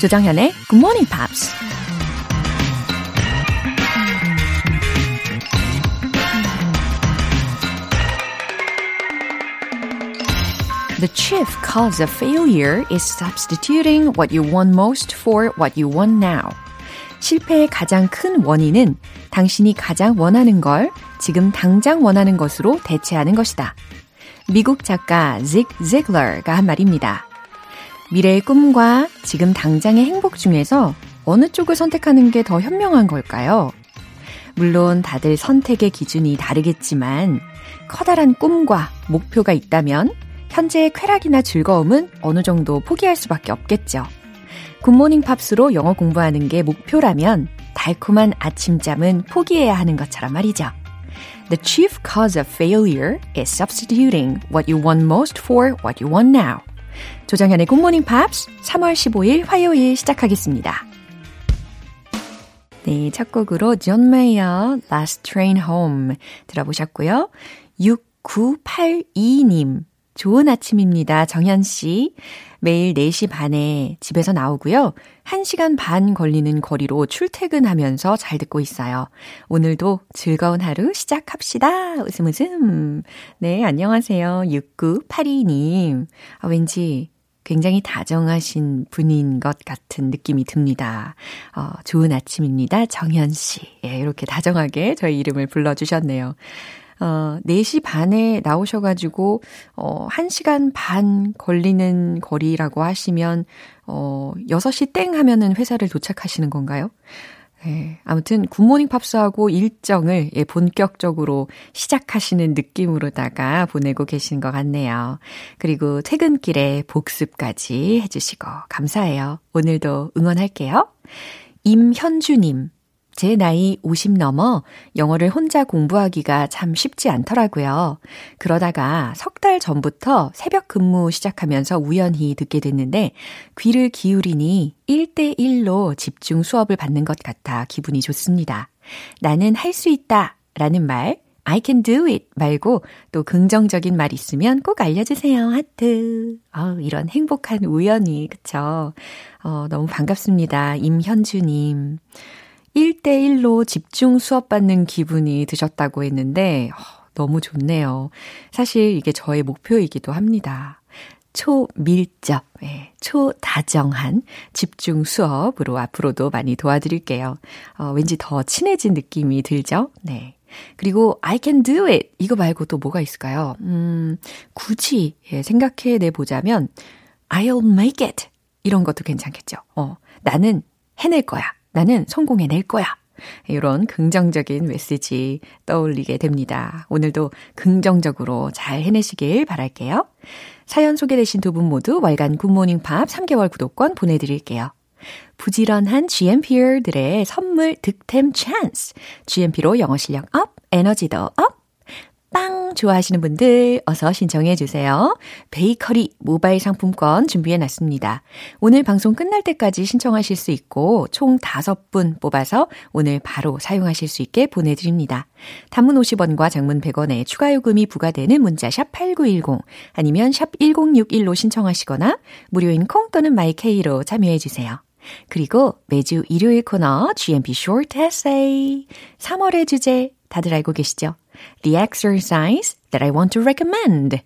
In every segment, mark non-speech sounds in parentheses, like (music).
조정현의 Good Morning Pops. The chief cause of failure is substituting what you want most for what you want now. 실패의 가장 큰 원인은 당신이 가장 원하는 걸 지금 당장 원하는 것으로 대체하는 것이다. 미국 작가 직 제글러가 한 말입니다. 미래의 꿈과 지금 당장의 행복 중에서 어느 쪽을 선택하는 게 더 현명한 걸까요? 물론 다들 선택의 기준이 다르겠지만 커다란 꿈과 목표가 있다면 현재의 쾌락이나 즐거움은 어느 정도 포기할 수밖에 없겠죠. 굿모닝 팝스로 영어 공부하는 게 목표라면 달콤한 아침잠은 포기해야 하는 것처럼 말이죠. The chief cause of failure is substituting what you want most for what you want now. 조정현의 굿모닝 팝스 3월 15일 화요일 시작하겠습니다. 네, 첫 곡으로 존 메이어 Last Train Home 들어보셨고요. 6982님 좋은 아침입니다. 정현 씨. 매일 4시 반에 집에서 나오고요. 1시간 반 걸리는 거리로 출퇴근하면서 잘 듣고 있어요. 오늘도 즐거운 하루 시작합시다. 웃음 웃음. 네, 안녕하세요. 6982님. 아, 왠지 굉장히 다정하신 분인 것 같은 느낌이 듭니다. 어, 좋은 아침입니다. 정현 씨. 예, 이렇게 다정하게 저희 이름을 불러주셨네요. 어, 4시 반에 나오셔가지고, 어, 1시간 반 걸리는 거리라고 하시면, 어, 6시 땡 하면은 회사를 도착하시는 건가요? 예, 아무튼 굿모닝 팝스하고 일정을 예, 본격적으로 시작하시는 느낌으로다가 보내고 계신 것 같네요. 그리고 퇴근길에 복습까지 해주시고 감사해요. 오늘도 응원할게요. 임현주님, 제 나이 50 넘어 영어를 혼자 공부하기가 참 쉽지 않더라고요. 그러다가 석 달 전부터 새벽 근무 시작하면서 우연히 듣게 됐는데 귀를 기울이니 1대1로 집중 수업을 받는 것 같아 기분이 좋습니다. 나는 할 수 있다 라는 말, I can do it 말고 또 긍정적인 말 있으면 꼭 알려주세요. 하트. 어, 이런 행복한 우연이, 그쵸? 어, 너무 반갑습니다. 임현주님. 1대1로 집중 수업 받는 기분이 드셨다고 했는데, 어, 너무 좋네요. 사실 이게 저의 목표이기도 합니다. 초밀접, 예, 초다정한 집중 수업으로 앞으로도 많이 도와드릴게요. 어, 왠지 더 친해진 느낌이 들죠? 네. 그리고 I can do it. 이거 말고 또 뭐가 있을까요? 음, 굳이 예, 생각해 내 보자면 I'll make it. 이런 것도 괜찮겠죠. 어, 나는 해낼 거야. 나는 성공해낼 거야. 이런 긍정적인 메시지 떠올리게 됩니다. 오늘도 긍정적으로 잘 해내시길 바랄게요. 사연 소개되신 두 분 모두 월간 굿모닝 팝 3개월 구독권 보내드릴게요. 부지런한 GMP들의 선물 득템 찬스. GMP로 영어 실력 up, 에너지도 up. 빵 좋아하시는 분들 어서 신청해 주세요. 베이커리 모바일 상품권 준비해 놨습니다. 오늘 방송 끝날 때까지 신청하실 수 있고 총 5분 뽑아서 오늘 바로 사용하실 수 있게 보내드립니다. 단문 50원과 장문 100원에 추가 요금이 부과되는 문자 샵 8910 아니면 샵 1061로 신청하시거나 무료인 콩 또는 마이케이로 참여해 주세요. 그리고 매주 일요일 코너 GMP Short Essay 3월의 주제 다들 알고 계시죠? The exercise that I want to recommend.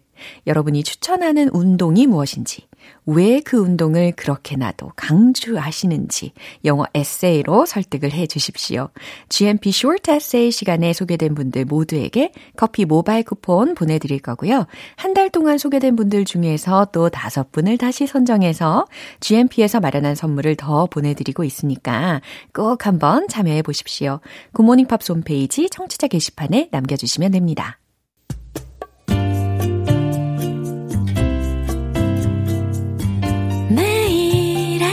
여러분이 추천하는 운동이 무엇인지, 왜 그 운동을 그렇게나도 강조하시는지 영어 에세이로 설득을 해 주십시오. GMP Short Essay 시간에 소개된 분들 모두에게 커피 모바일 쿠폰 보내드릴 거고요. 한 달 동안 소개된 분들 중에서 또 다섯 분을 다시 선정해서 GMP에서 마련한 선물을 더 보내드리고 있으니까 꼭 한번 참여해 보십시오. 굿모닝 팝스 홈페이지 청취자 게시판에 남겨주시면 됩니다.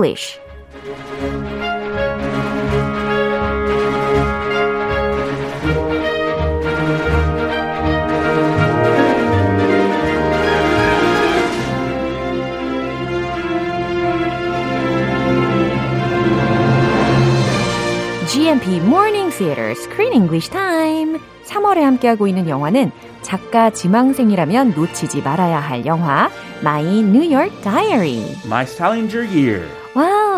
English. GMP Morning Theater Screen English Time. 3월에 함께하고 있는 영화는 작가 지망생이라면 놓치지 말아야 할 영화 My New York Diary. My Salinger year.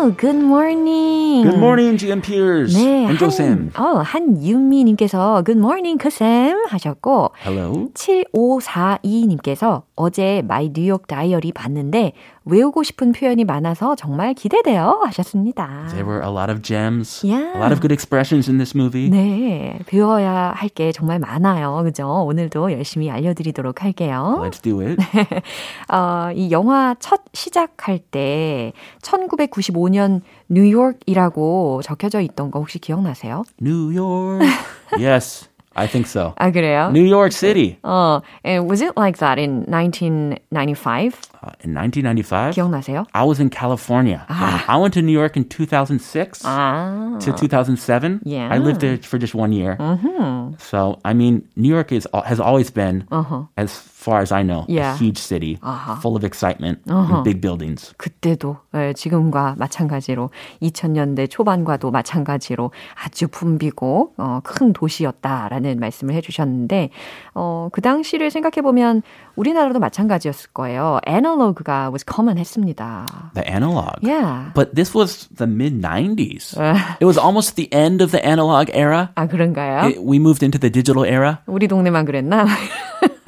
와우, good morning. Good morning, GMPers. 네, and Sam. 어, 한윤미님께서 good morning, 그쌤 하셨고, Hello. 7542님께서 어제 마이 뉴욕 다이어리 봤는데 외우고 싶은 표현이 많아서 정말 기대돼요 하셨습니다. There were a lot of gems, Yeah. a lot of good expressions in this movie. 네, 배워야 할 게 정말 많아요. 그죠? 오늘도 열심히 알려드리도록 할게요. Let's do it. (laughs) 어, 이 영화 첫 시작할 때 1995년 뉴욕이라고 적혀져 있던 거 혹시 기억나세요? New York. (laughs) yes, I think so. 아, 그래요? New York City. 어, and was it like that in 1995? Uh, in 1995, 기억나세요? I was in California. I went to New York in 2006 아, to 2007. Yeah. I lived there for just one year. So, I mean, New York is has always been, as far as I know, Yeah. a huge city full of excitement and big buildings. 그때도 예, 지금과 마찬가지로 2000년대 초반과도 마찬가지로 아주 붐비고 어, 큰 도시였다라는 말씀을 해주셨는데 어, 그 당시를 생각해 보면 우리나라도 마찬가지였을 거예요. 애널로그가 was common했습니다. The analog. Yeah. But this was the mid 90s. it was almost the end of the analog era. 아 그런가요? It- we moved into the digital era. 우리 동네만 그랬나?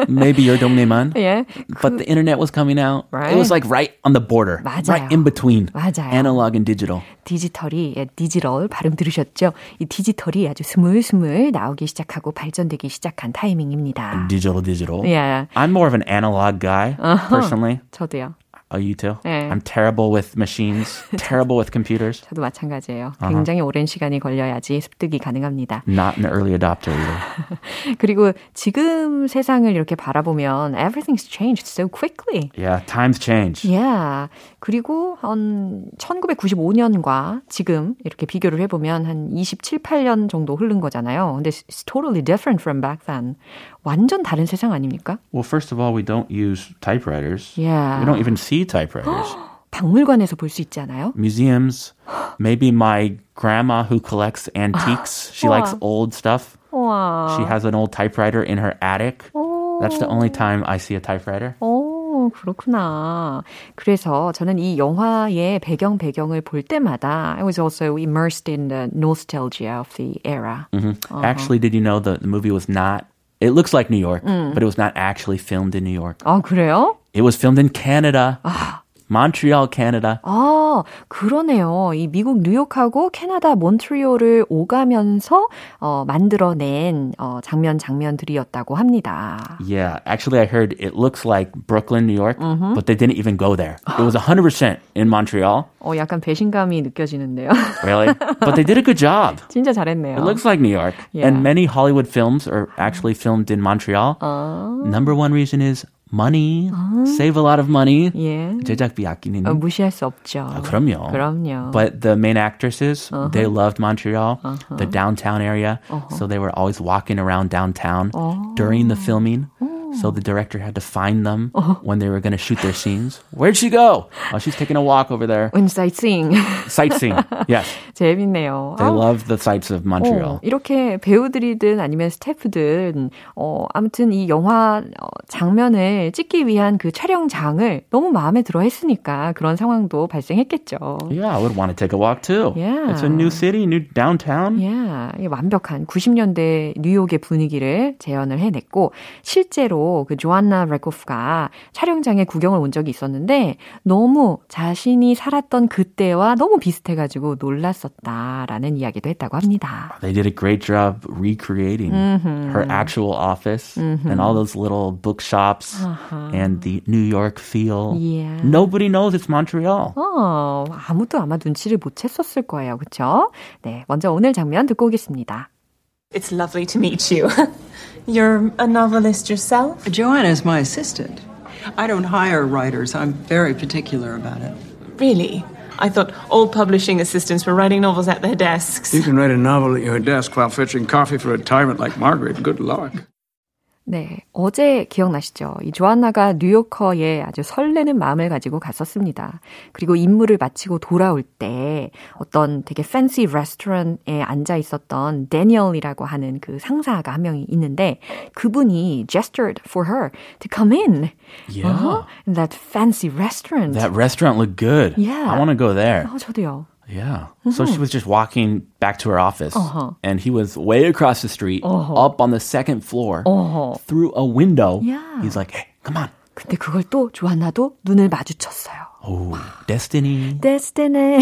Maybe your 동네만. (laughs) 예. But the internet was coming out. Right. It was like right on the border. 맞아요. Right in between 맞아요. analog and digital. 디지털이 예, 디지털 발음 들으셨죠? 이 디지털이 아주 스물스물 나오기 시작하고 발전되기 시작한 타이밍입니다. Digital, digital. Yeah. I'm more of an analog guy, personally. 저도요. Oh, you too? 네. I'm terrible with machines, terrible with computers. 저도 마찬가지예요. 굉장히 오랜 시간이 걸려야지 습득이 가능합니다. Not an early adopter either. 그리고 지금 세상을 이렇게 바라보면 everything's changed so quickly. Yeah, times change. Yeah. 그리고 한 1995년과 지금 이렇게 비교를 해보면 한 27, 8년 정도 흐른 거잖아요. 근데 it's totally different from back then. 완전 다른 세상 아닙니까? Well, first of all, we don't use typewriters. Yeah. We don't even see typewriters. (gasps) 박물관에서 볼 수 있지 않아요? Museums, maybe my grandma who collects antiques. (gasps) She likes old stuff. 와. She has an old typewriter in her attic. That's the only time I see a typewriter. 오, 그렇구나. 그래서 저는 이 영화의 배경 배경을 볼 때마다 I was also immersed in the nostalgia of the era. Actually, did you know the, the movie was not? It looks like New York, but it was not actually filmed in New York. 아, 그래요? It was filmed in Canada, Montreal, Canada. 아, 그러네요. 이 미국 뉴욕하고 캐나다 몬트리올을 오가면서 어, 만들어낸 어, 장면 장면들이었다고 합니다. Yeah, actually, I heard it looks like Brooklyn, New York, but they didn't even go there. It was 100% in Montreal. 어, 약간 배신감이 느껴지는데요. (laughs) Really? but they did a good job. 진짜 잘했네요. It looks like New York. Yeah. And many Hollywood films are actually filmed in Montreal. Number one reason is money. Save a lot of money. 예. 제작비 아끼는. 어, 무시할 수 없죠. 아, 그럼요. 그럼요. But the main actresses, they loved Montreal, the downtown area. So they were always walking around downtown during the filming. So the director had to find them when they were going to shoot their scenes. Where'd she go? Oh, she's taking a walk over there. When sightseeing. Sightseeing. Yes. 재밌네요. They love the sights of Montreal. 어, 이렇게 배우들이든 아니면 스태프든 어, 아무튼 이 영화 어, 장면을 찍기 위한 그 촬영장을 너무 마음에 들어 했으니까 그런 상황도 발생했겠죠. Yeah, I would want to take a walk too. Yeah. It's a new city, new downtown. Yeah, 이 완벽한 90년대 뉴욕의 분위기를 재현을 해냈고 실제로 그 조안나 레코프가 촬영장에 구경을 온 적이 있었는데 너무 자신이 살았던 그때와 너무 비슷해가지고 놀랐었다라는 이야기도 했다고 합니다. They did a great job recreating her actual office and all those little bookshops and the New York feel. Yeah. Nobody knows it's Montreal. 어, 아무도 아마 눈치를 못 챘었을 거예요. 그렇죠? 네, 먼저 오늘 장면 듣고 오겠습니다. It's lovely to meet you. (laughs) You're a novelist yourself? Joanna is my assistant. I don't hire writers. I'm very particular about it. Really? I thought all publishing assistants were writing novels at their desks. You can write a novel at your desk while fetching coffee for a tyrant like Margaret. Good luck. 네, 어제 기억나시죠? 이 조안나가 뉴요커에 아주 설레는 마음을 가지고 갔었습니다. 그리고 임무를 마치고 돌아올 때 어떤 되게 팬시 레스토랑에 앉아 있었던 데니얼이라고 하는 그 상사가 한 명이 있는데 그분이 gestured for her to come in. Yeah. Uh-huh, in that fancy restaurant. That restaurant looked good. Yeah. I want to go there. 어, 저도요. Yeah. So she was just walking back to her office, and he was way across the street, up on the second floor, through a window. Yeah. He's like, "Hey, come on." 근데 그걸 또 조안나도 눈을 마주쳤어요. Oh, destiny. 데스티네.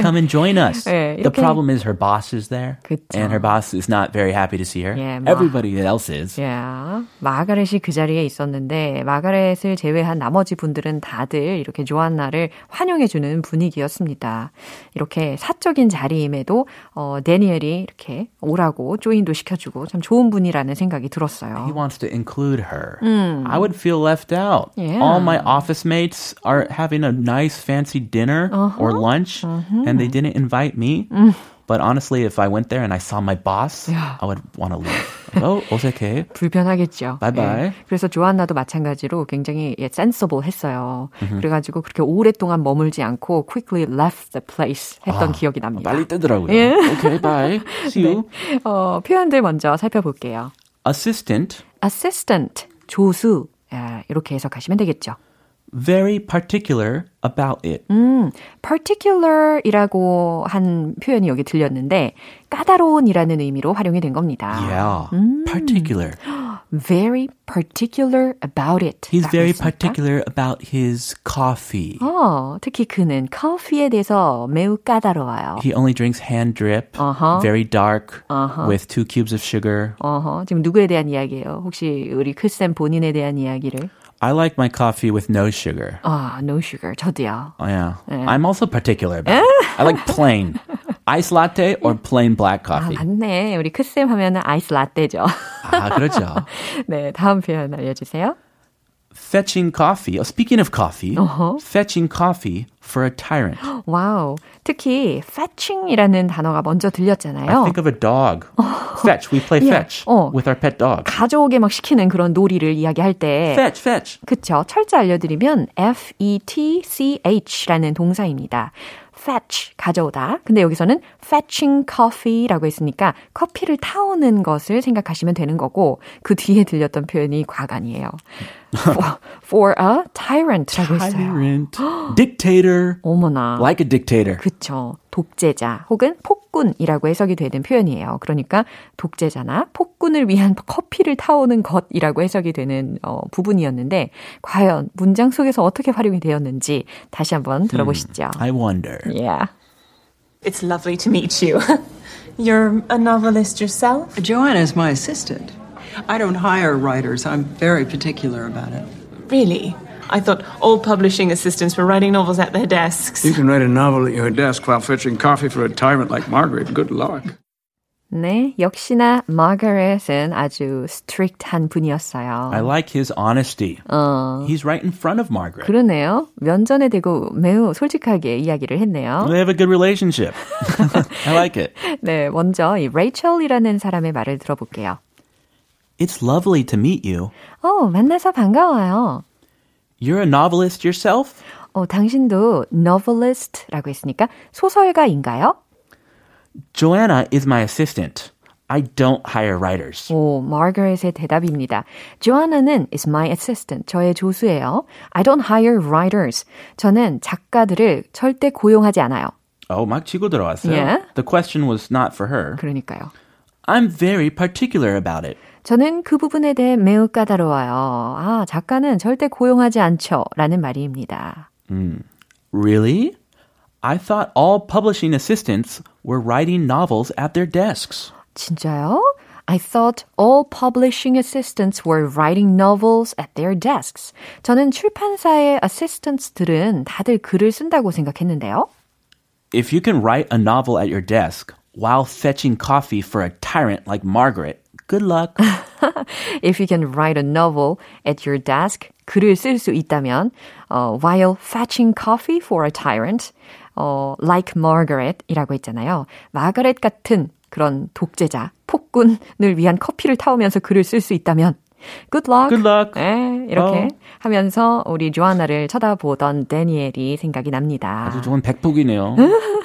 Come and join us. 네, the problem is her boss is there, 그쵸. and her boss is not very happy to see her. Yeah, 마- Everybody else is. 야, 마가렛이 그 자리에 있었는데 마가렛을 제외한 나머지 분들은 다들 이렇게 조안나를 환영해 주는 분위기였습니다. 이렇게 사적인 자리임에도 어, 데니엘이 이렇게 오라고 조인도 시켜주고 참 좋은 분이라는 생각이 He 들었어요. wants to include her. I would feel left out. Yeah. All my office mates are having a nice fancy dinner or lunch, and they didn't invite me. But honestly, if I went there and I saw my boss, Yeah. I would want to leave. oh, 어색해. 불편하겠죠. Bye bye. 예. 그래서 조안나도 마찬가지로 굉장히 예, sensible 했어요. 그래가지고 그렇게 오랫동안 머물지 않고 quickly left the place 했던 기억이 납니다. 빨리 뜨더라고요. 예. Okay, bye. See you. 어, 표현들 먼저 살펴볼게요. Assistant, assistant, 조수, 아, 이렇게 해석하시면 되겠죠. Very particular about it. 음, particular이라고 한 표현이 여기 들렸는데 까다로운이라는 의미로 활용이 된 겁니다. Yeah, particular. Very particular about it. He's very 했으니까. particular about his coffee. 어, 특히 그는 커피에 대해서 매우 까다로워요. He only drinks hand drip, Uh-huh. very dark, with two cubes of sugar. 어허, 지금 누구에 대한 이야기예요? 혹시 우리 크쌤 본인에 대한 이야기를? I like my coffee with no sugar. 아, no sugar. 저도요. Oh, yeah. I'm also particular about it. I like (laughs) plain. Ice latte or plain black 아, coffee. 맞네. 우리 크쌤 하면은 아이스 라떼죠. 아, 그렇죠. (laughs) 네, 다음 표현 알려주세요. Fetching coffee. Oh, speaking of coffee, fetching coffee for a tyrant. 와우. 특히 fetching이라는 단어가 먼저 I 들렸잖아요. think of a dog. Fetch. We play fetch 어. with our pet dog. 가져오게 막 시키는 그런 놀이를 이야기할 때 Fetch, fetch. 그쵸. 철자 알려드리면 F-E-T-C-H라는 동사입니다. Fetch, 가져오다. 근데 여기서는 fetching coffee라고 했으니까 커피를 타오는 것을 생각하시면 되는 거고 그 뒤에 들렸던 표현이 과간이에요. for, for a tyrant라고 했어요. Tyrant. Dictator. 어머나. Like a dictator. 그쵸. 독재자 혹은 폭군이라고 해석이 되는 표현이에요. 그러니까 독재자나 폭군을 위한 커피를 타오는 것이라고 해석이 되는 어, 부분이었는데 과연 문장 속에서 어떻게 활용이 되었는지 다시 한번 들어보시죠. I wonder. Yeah. It's lovely to meet you. You're a novelist yourself? Joanna is my assistant. I don't hire writers. I'm very particular about it. Really? I thought all publishing assistants were writing novels at their desks. You can write a novel at your desk while fetching coffee for a tyrant like Margaret. Good luck. 네, 역시나 마가렛은 아주 strict한 분이었어요. I like his honesty. He's right in front of Margaret. 그러네요. 면전에 대고 매우 솔직하게 이야기를 했네요. They have a good relationship. (laughs) I like it. (laughs) 네, 먼저 이 레이첼이라는 사람의 말을 들어볼게요. It's lovely to meet you. 어, 만나서 반가워요. You're a novelist yourself? 어, 당신도 novelist라고 했으니까 소설가인가요? Joanna is my assistant. I don't hire writers. 오, 마거렛의 대답입니다. Joanna는 is my assistant. 저의 조수예요. I don't hire writers. 저는 작가들을 절대 고용하지 않아요. Oh, 막 치고 들어왔어요. Yeah. The question was not for her. 그러니까요. I'm very particular about it. 저는 그 부분에 대해 매우 까다로워요. 아, 작가는 절대 고용하지 않죠. 라는 말입니다. Really? I thought all publishing assistants were writing novels at their desks. 진짜요? I thought all publishing assistants were writing novels at their desks. 저는 출판사의 assistants들은 다들 글을 쓴다고 생각했는데요. If you can write a novel at your desk while fetching coffee for a tyrant like Margaret, good luck. If you can write a novel at your desk, 글을 쓸 수 있다면, 어, while fetching coffee for a tyrant, 어, like Margaret이라고 했잖아요. 마가렛 같은 그런 독재자, 폭군을 위한 커피를 타오면서 글을 쓸 수 있다면 Good luck. Good luck. 네, 이렇게 어. 하면서 우리 조아나를 쳐다보던 데니엘이 생각이 납니다. 아주 좋은 백폭이네요.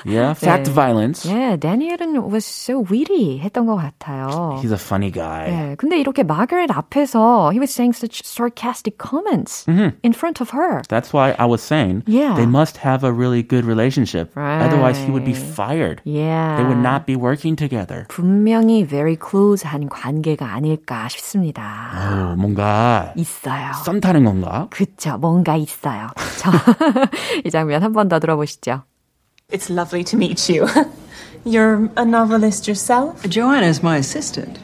yeah, fact 네. violence. 네, 데니엘은 was so witty 했던 것 같아요. He's a funny guy. 네, 근데 이렇게 마가렛 앞에서 he was saying such sarcastic comments Mm-hmm. in front of her. That's why I was saying Yeah. they must have a really good relationship. Right. Otherwise, he would be fired. Yeah. They would not be working together. 분명히 very close한 관계가 아닐까 싶습니다. 어, 뭔가 있어요. 썸 타는 건가? 그쵸, 뭔가 있어요. (laughs) 이 장면 한 번 더 들어보시죠. It's lovely to meet you. (laughs) You're a novelist yourself? Joanna is my assistant.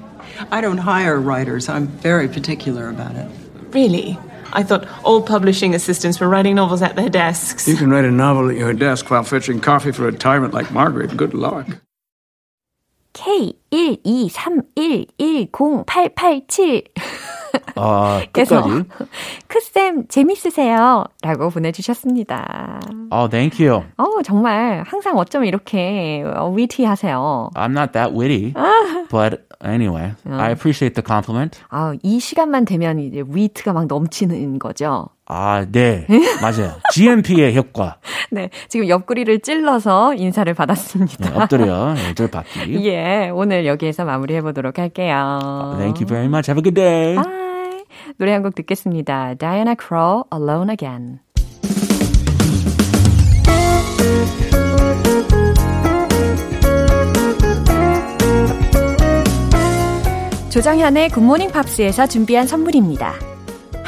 I don't hire writers. I'm very particular about it. Really? I thought all publishing assistants were writing novels at their desks. You can write a novel at your desk while fetching coffee for a tyrant like Margaret. Good luck. K 1 2 3 1 1 0 8 8 7 아, 끝까지. 크쌤 재밌으세요라고 보내주셨습니다. 아, oh, thank you. 어, 정말 항상 어쩜 이렇게 위티하세요. I'm not that witty, but anyway, I appreciate the compliment. 아, 이 시간만 되면 이제 위트가 막 넘치는 거죠. 아, 네, 맞아요. GMP의 효과. (laughs) 네, 지금 옆구리를 찔러서 인사를 받았습니다. 네, 엎드려 애들 받기. (laughs) 예, 오늘 여기에서 마무리해 보도록 할게요. Thank you very much. Have a good day. Bye. 노래 한 곡 듣겠습니다. Diana Krall, Alone Again. 조정현의 굿모닝 팝스에서 준비한 선물입니다.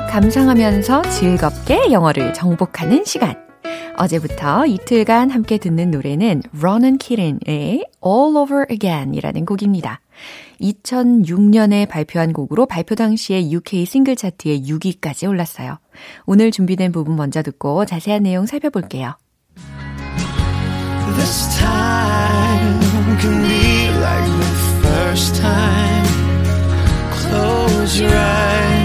음악 감상하면서 즐겁게 영어를 정복하는 시간. 어제부터 이틀간 함께 듣는 노래는 로넌 키팅의 All Over Again이라는 곡입니다. 2006년에 발표한 곡으로 발표 당시에 UK 싱글 차트에 6위까지 올랐어요. 오늘 준비된 부분 먼저 듣고 자세한 내용 살펴볼게요. This time can be like the first time. Close your eyes,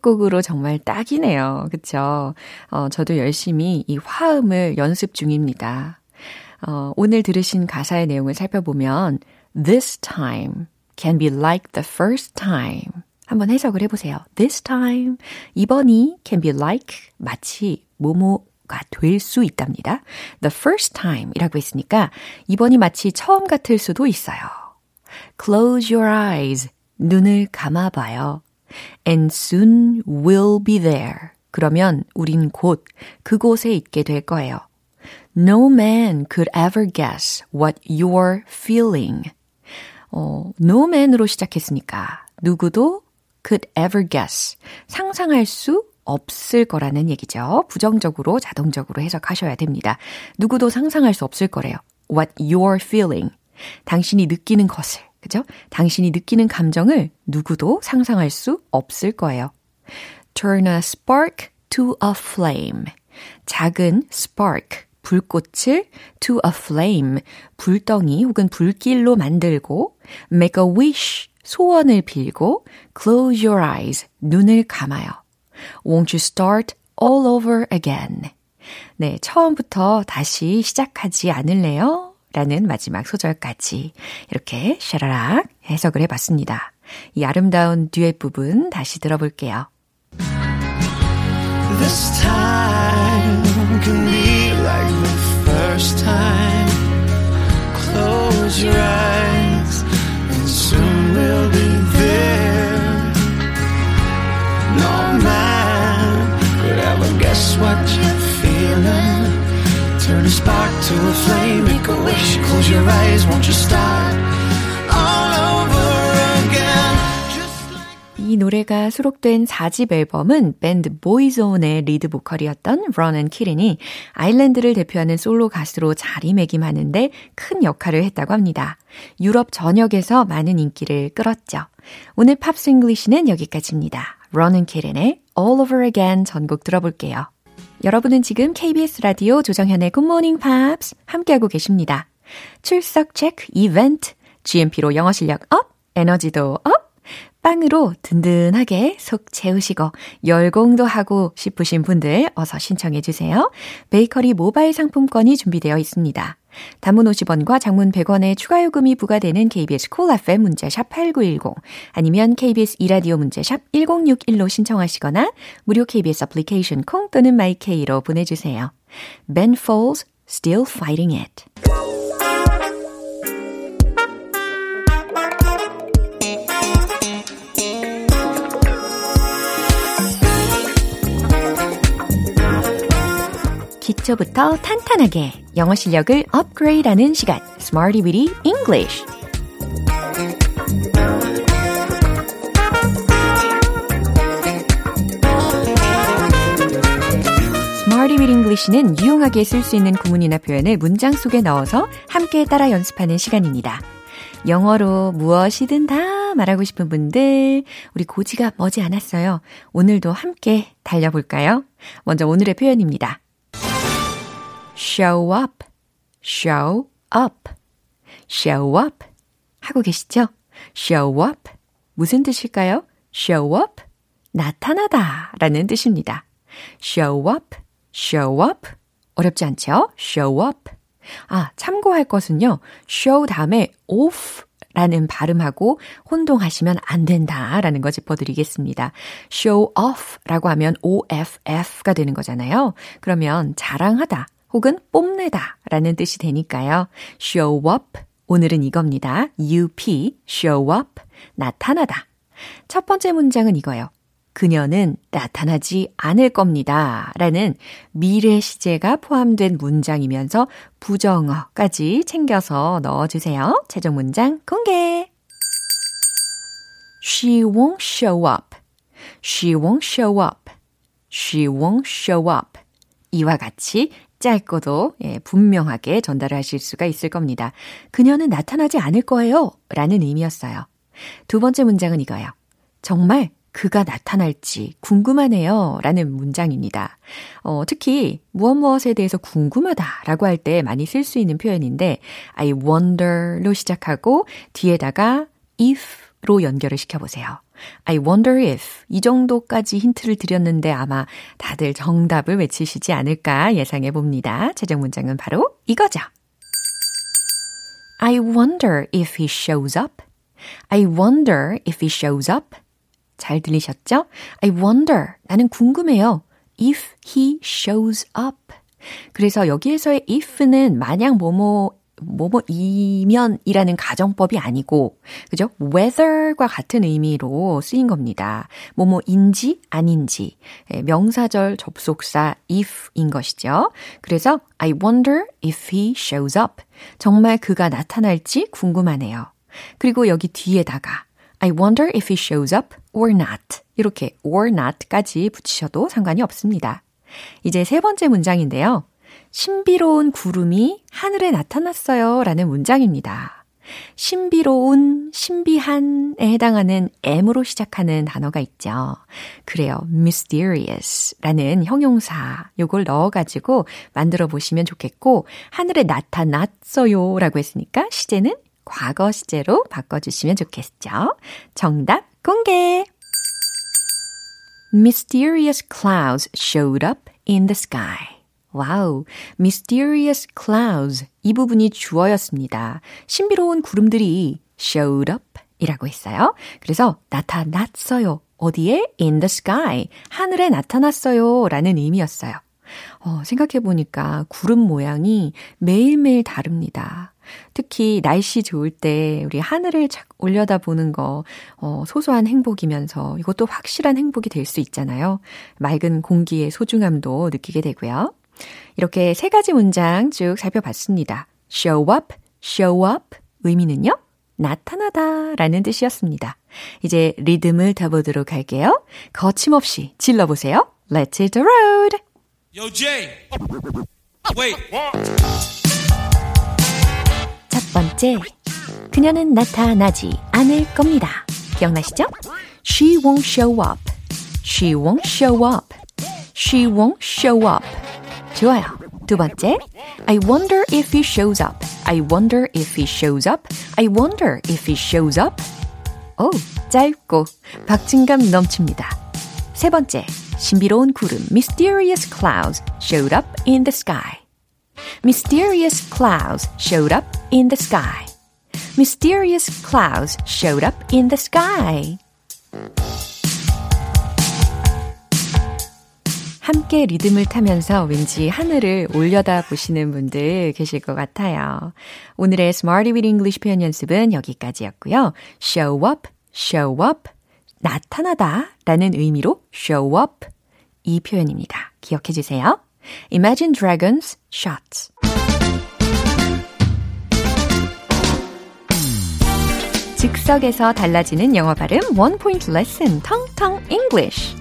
곡으로 정말 딱이네요. 그쵸? 어, 저도 열심히 이 화음을 연습 중입니다. 어, 오늘 들으신 가사의 내용을 살펴보면 This time can be like the first time. 한번 해석을 해보세요. This time. 이번이 can be like 마치 뭐뭐 가 될 수 있답니다. The first time 이라고 했으니까 이번이 마치 처음 같을 수도 있어요. Close your eyes. 눈을 감아봐요. And soon we'll be there. 그러면 우린 곧 그곳에 있게 될 거예요. No man could ever guess what you're feeling. 어, no man으로 시작했으니까 누구도 could ever guess. 상상할 수 없을 거라는 얘기죠. 부정적으로 자동적으로 해석하셔야 됩니다. 누구도 상상할 수 없을 거래요. What you're feeling. 당신이 느끼는 것을. 그죠? 당신이 느끼는 감정을 누구도 상상할 수 없을 거예요. Turn a spark to a flame. 작은 spark, 불꽃을 to a flame, 불덩이 혹은 불길로 만들고 make a wish, 소원을 빌고 close your eyes, 눈을 감아요. Won't you start all over again? 네, 처음부터 다시 시작하지 않을래요? 라는 마지막 소절까지 이렇게 샤라락 해석을 해봤습니다. 이 아름다운 듀엣 부분 다시 들어볼게요. This time Close your eyes, and soon we'll be there. No man could ever guess what you're feeling. Turn a spark to a flame, make a wish, close your eyes, won't you start all 이 노래가 수록된 4집 앨범은 밴드 보이존의 리드 보컬이었던 로넌 키팅이 아일랜드를 대표하는 솔로 가수로 자리매김하는데 큰 역할을 했다고 합니다. 유럽 전역에서 많은 인기를 끌었죠. 오늘 Pops English는 여기까지입니다. 로넌 키팅의 All Over Again 전곡 들어볼게요. 여러분은 지금 KBS 라디오 조정현의 굿모닝 팝스 함께하고 계십니다. 출석 체크 이벤트, GMP로 영어 실력 up, 에너지도 up, 빵으로 든든하게 속 채우시고 열공도 하고 싶으신 분들 어서 신청해 주세요. 베이커리 모바일 상품권이 준비되어 있습니다. 단문 50원과 장문 100원의 추가 요금이 부과되는 KBS Cool FM 문자샵 8910 아니면 KBS 이라디오 문자샵 1061로 신청하시거나 무료 KBS 애플리케이션 콩 또는 마이케이로 보내 주세요. Ben Folds Still Fighting It 기초부터 탄탄하게 영어 실력을 업그레이드하는 시간 Smarty Weedy English Weedy English는 유용하게 쓸 수 있는 구문이나 표현을 문장 속에 넣어서 함께 따라 연습하는 시간입니다. 영어로 무엇이든 다 말하고 싶은 분들, 우리 고지가 머지 않았어요. 오늘도 함께 달려볼까요? 먼저 오늘의 표현입니다. Show up, show up, show up. 하고 계시죠? show up. 무슨 뜻일까요? show up. 나타나다 라는 뜻입니다. show up, show up. 어렵지 않죠? show up. 아, 참고할 것은요. show 다음에 off 라는 발음하고 혼동하시면 안 된다라는 거 짚어드리겠습니다. show off 라고 하면 OFF가 되는 거잖아요. 그러면 자랑하다 혹은 뽐내다 라는 뜻이 되니까요. show up. 오늘은 이겁니다. UP, show up. 나타나다. 첫 번째 문장은 이거예요. 그녀는 나타나지 않을 겁니다. 라는 미래 시제가 포함된 문장이면서 부정어까지 챙겨서 넣어주세요. 최종 문장 공개! She won't show up. She won't show up. She won't show up. 이와 같이 짧고도 예, 분명하게 전달을 하실 수가 있을 겁니다. 그녀는 나타나지 않을 거예요. 라는 의미였어요. 두 번째 문장은 이거예요. 정말 그가 나타날지 궁금하네요. 라는 문장입니다. 어, 특히 무엇 무엇에 대해서 궁금하다 라고 할 때 많이 쓸 수 있는 표현인데 I wonder로 시작하고 뒤에다가 if로 연결을 시켜보세요. I wonder if 이 정도까지 힌트를 드렸는데 아마 다들 정답을 외치시지 않을까 예상해 봅니다. 최종 문장은 바로 이거죠. I wonder if he shows up. I wonder if he shows up. 잘 들리셨죠? I wonder. 나는 궁금해요. If he shows up. 그래서 여기에서의 if는 마냥 뭐뭐 뭐뭐 이면이라는 가정법이 아니고, 그죠? whether과 같은 의미로 쓰인 겁니다. 뭐뭐인지 아닌지, 명사절 접속사 if인 것이죠. 그래서 I wonder if he shows up. 정말 그가 나타날지 궁금하네요. 그리고 여기 뒤에다가 I wonder if he shows up or not. 이렇게 or not까지 붙이셔도 상관이 없습니다. 이제 세 번째 문장인데요. 신비로운 구름이 하늘에 나타났어요. 라는 문장입니다. 신비로운, 신비한에 해당하는 M으로 시작하는 단어가 있죠. 그래요. mysterious 라는 형용사 요걸 넣어가지고 만들어 보시면 좋겠고, 하늘에 나타났어요 라고 했으니까 시제는 과거 시제로 바꿔주시면 좋겠죠. 정답 공개! Mysterious clouds showed up in the sky. 와우, mysterious clouds. 이 부분이 주어였습니다. 신비로운 구름들이 showed up 이라고 했어요. 그래서 나타났어요. 어디에? in the sky. 하늘에 나타났어요. 라는 의미였어요. 어, 생각해보니까 구름 모양이 매일매일 다릅니다. 특히 날씨 좋을 때 우리 하늘을 착 올려다 보는 거, 어, 소소한 행복이면서 이것도 확실한 행복이 될 수 있잖아요. 맑은 공기의 소중함도 느끼게 되고요. 이렇게 세 가지 문장 쭉 살펴봤습니다. show up, show up 의미는요? 나타나다 라는 뜻이었습니다. 이제 리듬을 타보도록 할게요. 거침없이 질러보세요. Let's hit the road! Yo, Jay! Wait! 첫 번째, 그녀는 나타나지 않을 겁니다. 기억나시죠? She won't show up. She won't show up. She won't show up. 좋아요. 두 번째, I wonder if he shows up. I wonder if he shows up. I wonder if he shows up. 오, 짧고 박진감 넘칩니다. 세 번째, 신비로운 구름 mysterious clouds showed up in the sky. Mysterious clouds showed up in the sky. Mysterious clouds showed up in the sky. 함께 리듬을 타면서 왠지 하늘을 올려다 보시는 분들 계실 것 같아요. 오늘의 Smarty with English 표현 연습은 여기까지였고요. show up, show up, 나타나다 라는 의미로 show up 이 표현입니다. 기억해 주세요. Imagine Dragons Shots 즉석에서 달라지는 영어 발음 원 포인트 레슨 텅텅 English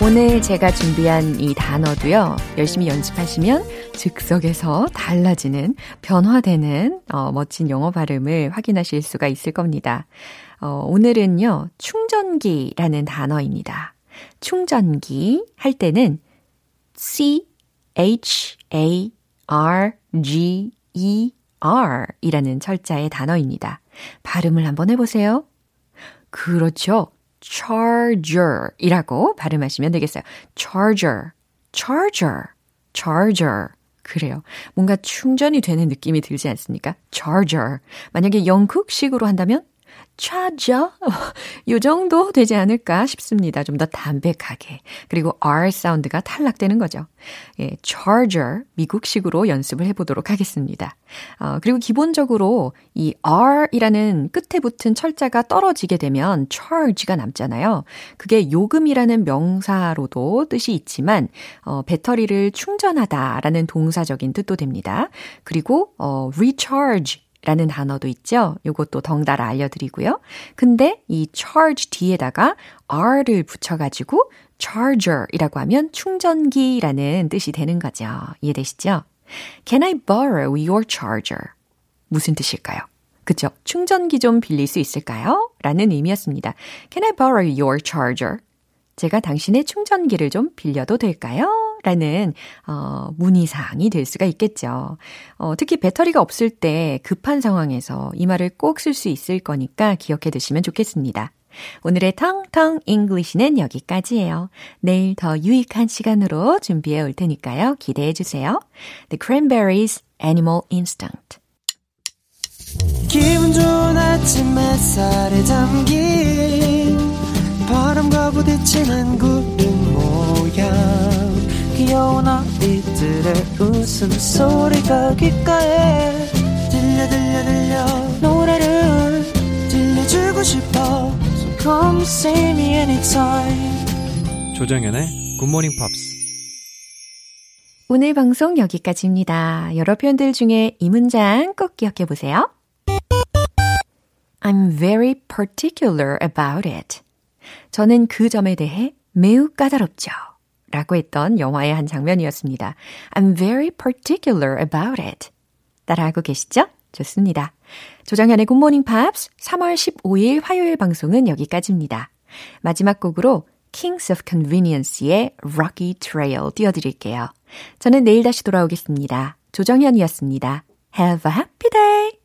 오늘 제가 준비한 이 단어도요, 열심히 연습하시면 즉석에서 달라지는, 변화되는, 어, 멋진 영어 발음을 확인하실 수가 있을 겁니다. 어, 오늘은요, 충전기라는 단어입니다. 충전기 할 때는 C, H, A, R, G, E, R 이라는 철자의 단어입니다. 발음을 한번 해보세요. 그렇죠. Charger 이라고 발음하시면 되겠어요. charger, charger, charger. 그래요. 뭔가 충전이 되는 느낌이 들지 않습니까? charger. 만약에 영국식으로 한다면 charger? (laughs) 요 정도 되지 않을까 싶습니다. 좀 더 담백하게. 그리고 R 사운드가 탈락되는 거죠. 예, charger, 미국식으로 연습을 해보도록 하겠습니다. 어, 그리고 기본적으로 이 R이라는 끝에 붙은 철자가 떨어지게 되면 charge가 남잖아요. 그게 요금이라는 명사로도 뜻이 있지만, 어, 배터리를 충전하다라는 동사적인 뜻도 됩니다. 그리고, 어, recharge 라는 단어도 있죠. 요것도 덩달아 알려드리고요. 근데 이 charge 뒤에다가 r를 붙여가지고 charger이라고 하면 충전기라는 뜻이 되는 거죠. 이해되시죠? Can I borrow your charger? 무슨 뜻일까요? 그쵸? 충전기 좀 빌릴 수 있을까요? 라는 의미였습니다. Can I borrow your charger? 제가 당신의 충전기를 좀 빌려도 될까요? 라는, 어, 문의사항이 될 수가 있겠죠. 어, 특히 배터리가 없을 때 급한 상황에서 이 말을 꼭 쓸 수 있을 거니까 기억해 두시면 좋겠습니다. 오늘의 텅텅 English는 여기까지예요. 내일 더 유익한 시간으로 준비해 올 테니까요. 기대해 주세요. The Cranberries Animal Instinct. 기분 좋은 아침 햇살에 담긴 바람과 부딪히는 모양 귀여운 아이들의 웃음소리가 귓가에 들려 들려 들려 노래를 들려주고 싶어 So come see me anytime 조정현의 굿모닝 팝스 오늘 방송 여기까지입니다. 여러 표현들 중에 이 문장 꼭 기억해 보세요. I'm very particular about it. 저는 그 점에 대해 매우 까다롭죠. 라고 했던 영화의 한 장면이었습니다. I'm very particular about it. 따라하고 계시죠? 좋습니다. 조정현의 굿모닝 팝스 3월 15일 화요일 방송은 여기까지입니다. 마지막 곡으로 Kings of Convenience의 Rocky Trail 띄워드릴게요. 저는 내일 다시 돌아오겠습니다. 조정현이었습니다. Have a happy day!